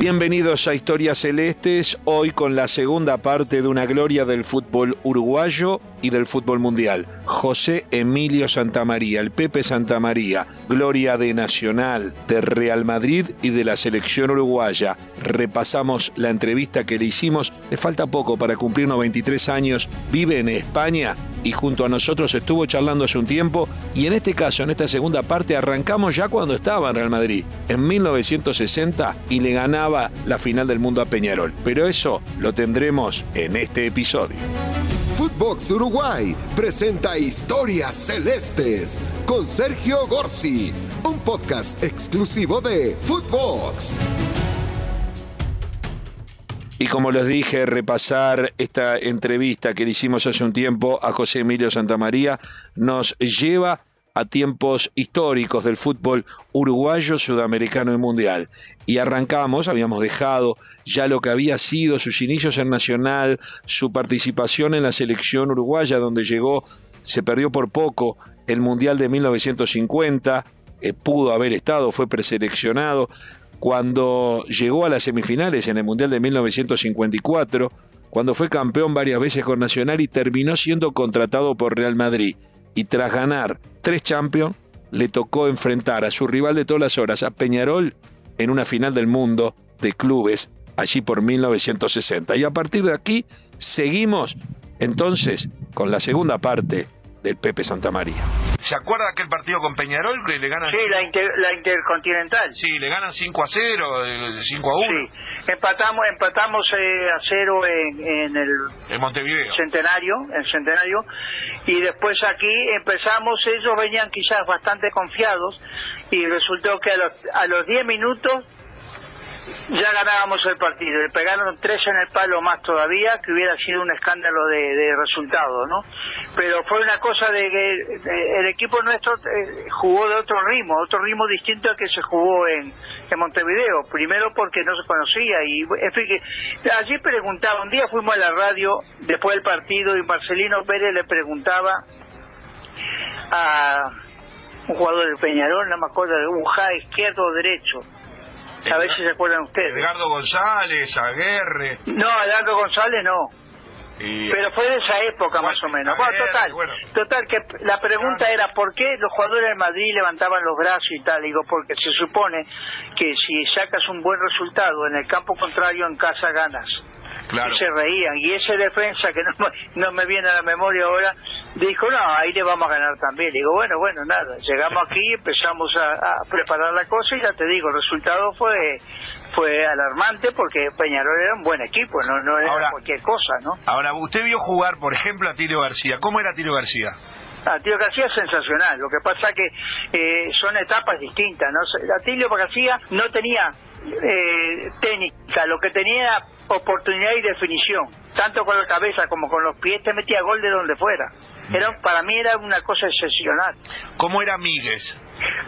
Bienvenidos a Historias Celestes, hoy con la segunda parte de una gloria del fútbol uruguayo y del fútbol mundial. José Emilio Santamaría, el Pepe Santamaría, gloria de Nacional, de Real Madrid y de la selección uruguaya. Repasamos la entrevista que le hicimos, le falta poco para cumplir 93 años, vive en España y junto a nosotros estuvo charlando hace un tiempo y en este caso, en esta segunda parte, arrancamos ya cuando estaba en Real Madrid, en 1960 y le ganaba la final del mundo a Peñarol. Pero eso lo tendremos en este episodio. Footbox Uruguay presenta Historias Celestes con Sergio Gorsi, un podcast exclusivo de Footbox. Y como les dije, repasar esta entrevista que le hicimos hace un tiempo a José Emilio Santamaría nos lleva a tiempos históricos del fútbol uruguayo, sudamericano y mundial. Y arrancamos, habíamos dejado ya lo que había sido sus inicios en Nacional, su participación en la selección uruguaya, donde llegó, se perdió por poco el Mundial de 1950, eh, pudo haber estado, fue preseleccionado. Cuando llegó a las semifinales en el Mundial de 1954, cuando fue campeón varias veces con Nacional y terminó siendo contratado por Real Madrid y tras ganar tres Champions, le tocó enfrentar a su rival de todas las horas, a Peñarol, en una final del mundo de clubes, allí por 1960. Y a partir de aquí, seguimos entonces con la segunda parte del Pepe Santamaría. ¿Se acuerda aquel partido con Peñarol que le ganan? Sí, la, Intercontinental. Sí, le ganan 5 a 0, 5 a 1. Sí, empatamos, empatamos eh, a 0 en, el en Montevideo. Centenario, en Centenario, y después aquí empezamos, ellos venían quizás bastante confiados, y resultó que a los, a los 10 minutos ya ganábamos el partido. Le pegaron tres en el palo más todavía, que hubiera sido un escándalo de, resultado, ¿no? Pero fue una cosa de que el equipo nuestro eh, jugó de otro ritmo, otro ritmo distinto al que se jugó en, Montevideo. Primero porque no se conocía y en fin, allí preguntaba, un día fuimos a la radio después del partido y Marcelino Pérez le preguntaba a un jugador del Peñarol, no me acuerdo, un ja izquierdo o derecho a ver si se acuerdan ustedes. Edgardo González, Aguerre. No, Edgardo González no. Pero fue de esa época más o menos. Bueno, total, total, que la pregunta era por qué los jugadores de Madrid levantaban los brazos y tal. Digo, porque se supone que si sacas un buen resultado en el campo contrario, en casa ganas. Claro. Y se reían. Y ese defensa, que no, no me viene a la memoria ahora, dijo, no, ahí le vamos a ganar también. Digo, bueno, bueno, nada. Llegamos aquí, empezamos a, preparar la cosa y ya te digo, el resultado fue fue alarmante porque Peñarol era un buen equipo, no, no era cualquier cosa, ¿no? Ahora, usted vio jugar, por ejemplo, a Tilio García. ¿Cómo era Tilio García? Atilio García es sensacional, lo que pasa que eh, son etapas distintas, ¿no? Atilio García no tenía eh, técnica, lo que tenía oportunidad y definición, tanto con la cabeza como con los pies, te metía gol de donde fuera. Era, para mí era una cosa excepcional. ¿Cómo era Míguez?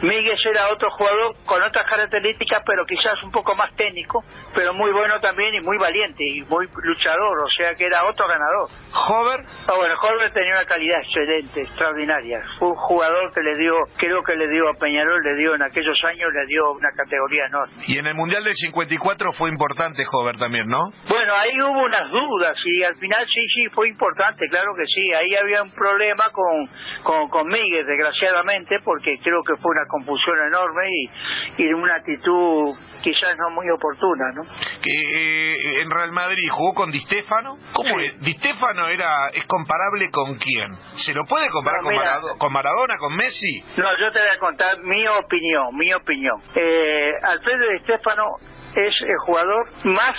Míguez era otro jugador con otras características, pero quizás un poco más técnico, pero muy bueno también y muy valiente y muy luchador, o sea que era otro ganador. ¿Hover? Ah, bueno, Hover tenía una calidad excelente, extraordinaria. Fue un jugador que le dio, creo que le dio a Peñarol, le dio en aquellos años, le dio una categoría enorme. Y en el Mundial del 54 fue importante Hover también, ¿no? Bueno, ahí hubo unas dudas y al final sí, sí, fue importante, claro que sí. Ahí había un problema con, con, con Miguel, desgraciadamente, porque creo que fue una confusión enorme y, y una actitud quizás no muy oportuna, ¿no? Eh, en Real Madrid jugó con Di Stefano. ¿Cómo es? Di Stefano era, es comparable con quién? ¿Se lo puede comparar con, con, Maradona, con Messi? No, yo te voy a contar mi opinión, mi opinión. Eh, Alfredo Di Stefano es el jugador más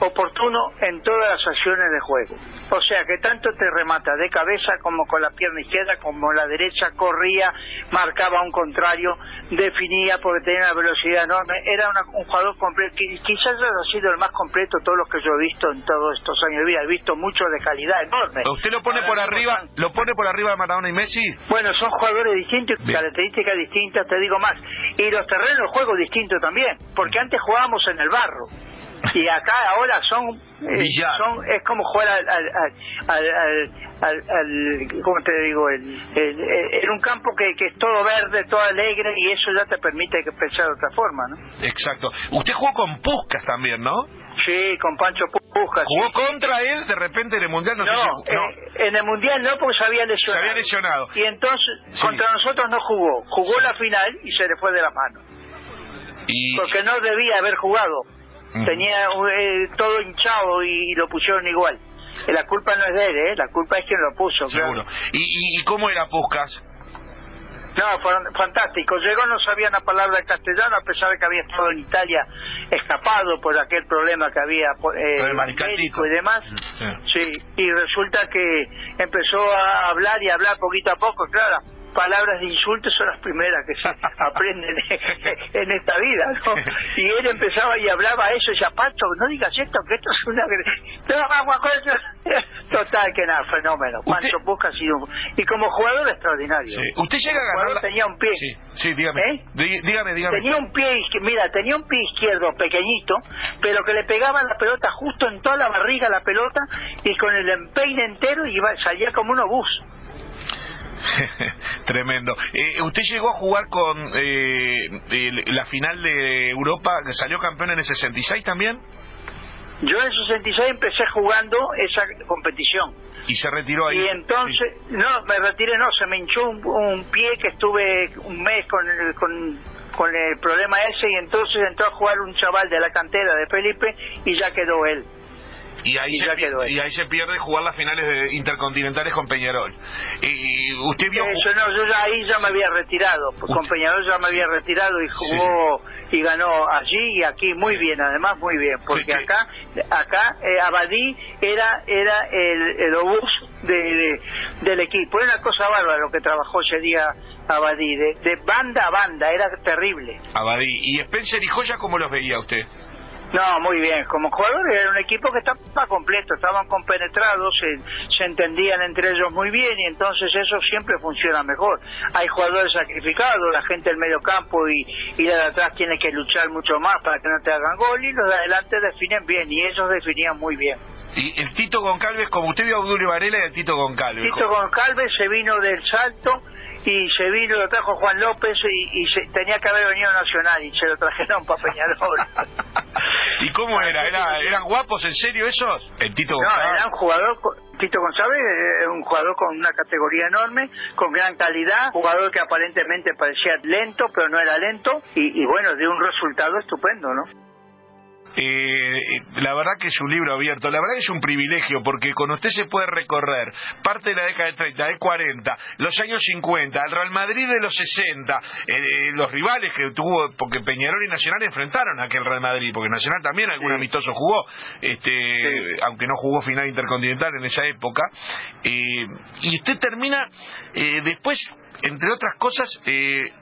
oportuno en todas las acciones de juego. O sea que tanto te remata de cabeza como con la pierna izquierda, como la derecha, corría, marcaba un contrario, definía porque tenía una velocidad enorme. Era un jugador completo, quizás haya sido el más completo de todos los que yo he visto en todos estos años de vida. He visto mucho de calidad enorme. ¿Usted lo pone por arriba, lo pone por arriba de Maradona y Messi? Bueno, son jugadores distintos, características distintas, te digo más. Y los terrenos de juego distintos también, porque antes jugábamos en el barro. Y acá ahora son, eh, son es como jugar al, al, al, al, ¿cómo te digo? El, en un campo que, que es todo verde, todo alegre y eso ya te permite pensar de otra forma, ¿no? Exacto. Usted jugó con Puscas también, ¿no? Sí, con Pancho Puscas. ¿Jugó contra él de repente en el Mundial? No, no, eh, en el Mundial no porque se había lesionado. Se había lesionado. Y entonces contra nosotros no jugó. Jugó la final y se le fue de la mano. Y... Porque no debía haber jugado. Tenía eh, todo hinchado y, lo pusieron igual. Eh, la culpa no es de él, ¿eh? la culpa es quien lo puso. Seguro. ¿Y, y, cómo era Puscas? No, fantástico. Llegó, no sabía una palabra de castellano, a pesar de que había estado en Italia escapado por aquel problema que había eh, y demás. sí. y resulta que empezó a hablar y hablar poquito a poco, claro palabras de insulto son las primeras que se aprenden en esta vida, ¿no? Y él empezaba y hablaba eso, y Pacho, no digas esto, que esto es una... Total, que nada, fenómeno. Pancho Busca ha sido... Y como jugador extraordinario. Sí. Usted llega a ganar... tenía un pie... Sí, sí dígame. ¿Eh? dígame, dígame. Tenía un pie, mira, tenía un pie izquierdo pequeñito, pero que le pegaba la pelota justo en toda la barriga la pelota y con el empeine entero iba, salía como un obús. Tremendo. Eh, ¿Usted llegó a jugar con eh, la final de Europa, que salió campeón en el 66 también? Yo en el 66 empecé jugando esa competición. ¿Y se retiró ahí? Y entonces, no, me retiré, no, se me hinchó un, pie que estuve un mes con el, con, con el problema ese y entonces entró a jugar un chaval de la cantera de Felipe y ya quedó él. Y ahí, se, y ahí se pierde jugar las finales de intercontinentales con Peñarol. Y usted vio... Eso no, yo ya, ahí ya me había retirado. Con Peñarol ya me había retirado y jugó y ganó allí y aquí muy bien, además muy bien. Porque acá acá eh, Abadí era era el, el obús de, del equipo. Era una cosa bárbara lo que trabajó ese día Abadí. De, de banda a banda, era terrible. Abadí. ¿Y Spencer y Joya cómo los veía usted? No, muy bien. Como jugadores era un equipo que estaba completo, estaban compenetrados, se, se, entendían entre ellos muy bien y entonces eso siempre funciona mejor. Hay jugadores sacrificados, la gente del medio campo y, y de atrás tiene que luchar mucho más para que no te hagan gol y los de adelante definen bien y ellos definían muy bien. Y el Tito Goncalves, como usted vio a Obdulio Varela y el Tito Goncalves. Tito Goncalves se vino del Salto y se vino, lo trajo Juan López y, y se, tenía que haber venido Nacional y se lo trajeron para Peñarol. ¿Y cómo era? era? ¿Eran guapos en serio esos? El Tito González. No, era un jugador, Tito González es un jugador con una categoría enorme, con gran calidad, jugador que aparentemente parecía lento, pero no era lento, y, y bueno, de un resultado estupendo, ¿no? Eh, la verdad que es un libro abierto, la verdad que es un privilegio porque con usted se puede recorrer parte de la década de 30, de 40, los años 50, el Real Madrid de los 60, eh, los rivales que tuvo, porque Peñarol y Nacional enfrentaron a aquel Real Madrid, porque Nacional también algún amistoso jugó, este, aunque no jugó final intercontinental en esa época, eh, y usted termina después entre otras cosas,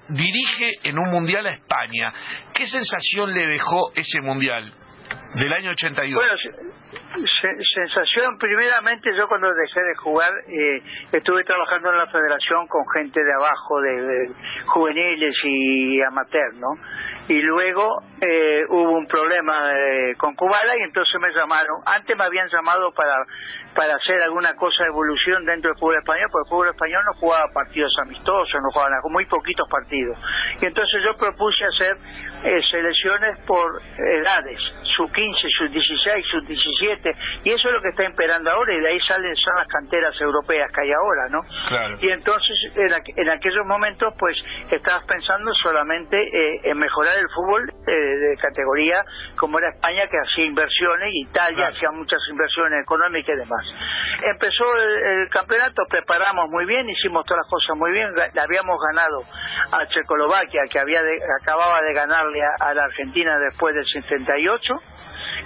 dirige en un mundial a España. ¿Qué sensación le dejó ese mundial? Del año 81. Bueno, sensación, primeramente yo cuando dejé de jugar eh, estuve trabajando en la federación con gente de abajo, de, juveniles y amateur, ¿no? Y luego eh, hubo un problema eh, con Cubala y entonces me llamaron. Antes me habían llamado para, para hacer alguna cosa de evolución dentro del fútbol español, porque el fútbol español no jugaba partidos amistosos, no jugaba nada, muy poquitos partidos. Y entonces yo propuse hacer selecciones por edades, sub 15, sub 16, sub 17, y eso es lo que está imperando ahora, y de ahí salen son las canteras europeas que hay ahora, ¿no? Y entonces, en, aquellos momentos, pues, estabas pensando solamente eh, en mejorar el fútbol eh, de categoría como era España, que hacía inversiones, Italia hacía muchas inversiones económicas y demás. Empezó el, campeonato, preparamos muy bien, hicimos todas las cosas muy bien, le habíamos ganado a Checoslovaquia, que había acababa de ganarle a, la Argentina después del 78,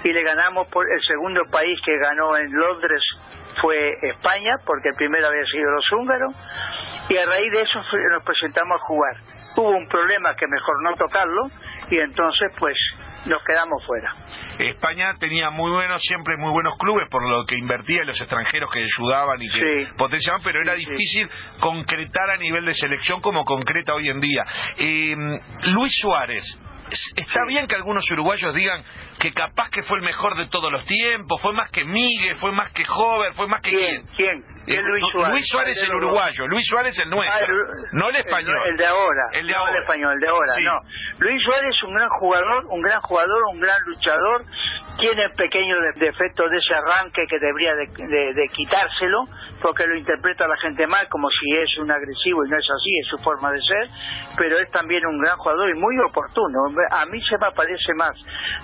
y le ganamos por el segundo país que ganó en Londres fue España, porque el primero había sido los húngaros, y a raíz de eso nos presentamos a jugar. Hubo un problema que mejor no tocarlo, y entonces pues nos quedamos fuera. España tenía muy buenos, siempre muy buenos clubes por lo que invertía los extranjeros que ayudaban y que potenciaban, pero era difícil concretar a nivel de selección como concreta hoy en día. Eh, Luis Suárez, Está bien que algunos uruguayos digan que capaz que fue el mejor de todos los tiempos, fue más que Miguel, fue más que Hover, fue más que quién. ¿Quién? ¿Quién? Luis Suárez. Luis Suárez el uruguayo, Luis Suárez el nuestro, ah, no el español. El, de ahora. El de ahora. el español, el de ahora, no. Luis Suárez es un gran jugador, un gran jugador, un gran luchador, tiene pequeños defectos de ese arranque que debería de, quitárselo, porque lo interpreta la gente mal, como si es un agresivo y no es así, es su forma de ser, pero es también un gran jugador y muy oportuno. A mí se me parece más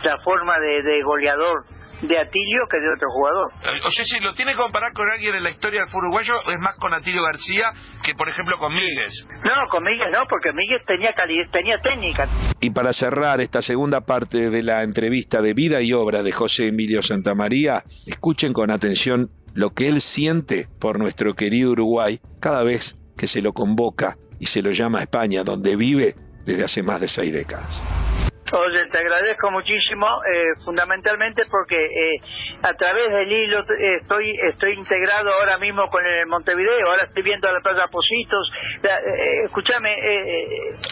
la forma de, goleador de Atilio que de otro jugador. O sea, si lo tiene que comparar con alguien en la historia del fútbol uruguayo, es más con Atilio García que, por ejemplo, con Miguel. No, con Miguel no, porque Miguel tenía, calidad, tenía técnica. Y para cerrar esta segunda parte de la entrevista de vida y obra de José Emilio Santamaría, escuchen con atención lo que él siente por nuestro querido Uruguay cada vez que se lo convoca y se lo llama a España, donde vive desde hace más de seis décadas. Oye, te agradezco muchísimo, eh, fundamentalmente porque eh, a través del hilo eh, estoy estoy integrado ahora mismo con el Montevideo, ahora estoy viendo a la playa Positos. escúchame,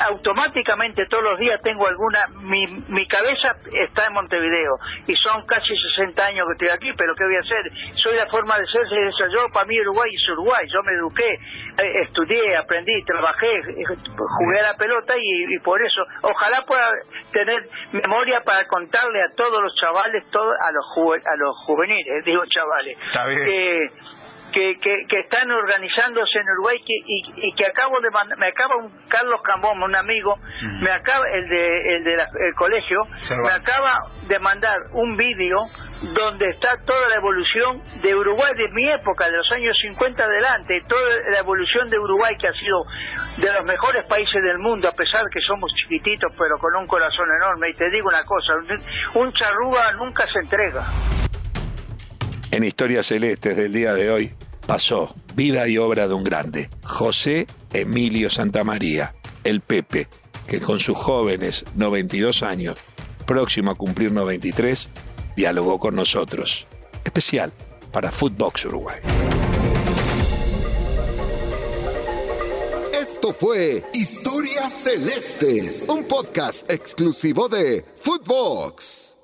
automáticamente todos los días tengo alguna, mi, mi cabeza está en Montevideo y son casi 60 años que estoy aquí, pero ¿qué voy a hacer? Soy la forma de ser, esa yo, para mí Uruguay es Uruguay, yo me eduqué, estudié, aprendí, trabajé, jugué a la pelota y, y por eso, ojalá pueda tener memoria para contarle a todos los chavales, todo, a los a los juveniles, digo chavales, que, que, están organizándose en Uruguay y, que acabo de mandar, me acaba un Carlos Cambón, un amigo, me acaba el de el de colegio, me acaba de mandar un vídeo donde está toda la evolución de Uruguay de mi época, de los años 50 adelante, toda la evolución de Uruguay que ha sido de los mejores países del mundo, a pesar que somos chiquititos, pero con un corazón enorme. Y te digo una cosa, un charrúa nunca se entrega. En Historias Celestes del día de hoy pasó vida y obra de un grande, José Emilio Santamaría, el Pepe, que con sus jóvenes 92 años, próximo a cumplir 93, dialogó con nosotros. Especial para Footbox Uruguay. Esto fue Historias Celestes, un podcast exclusivo de Footbox.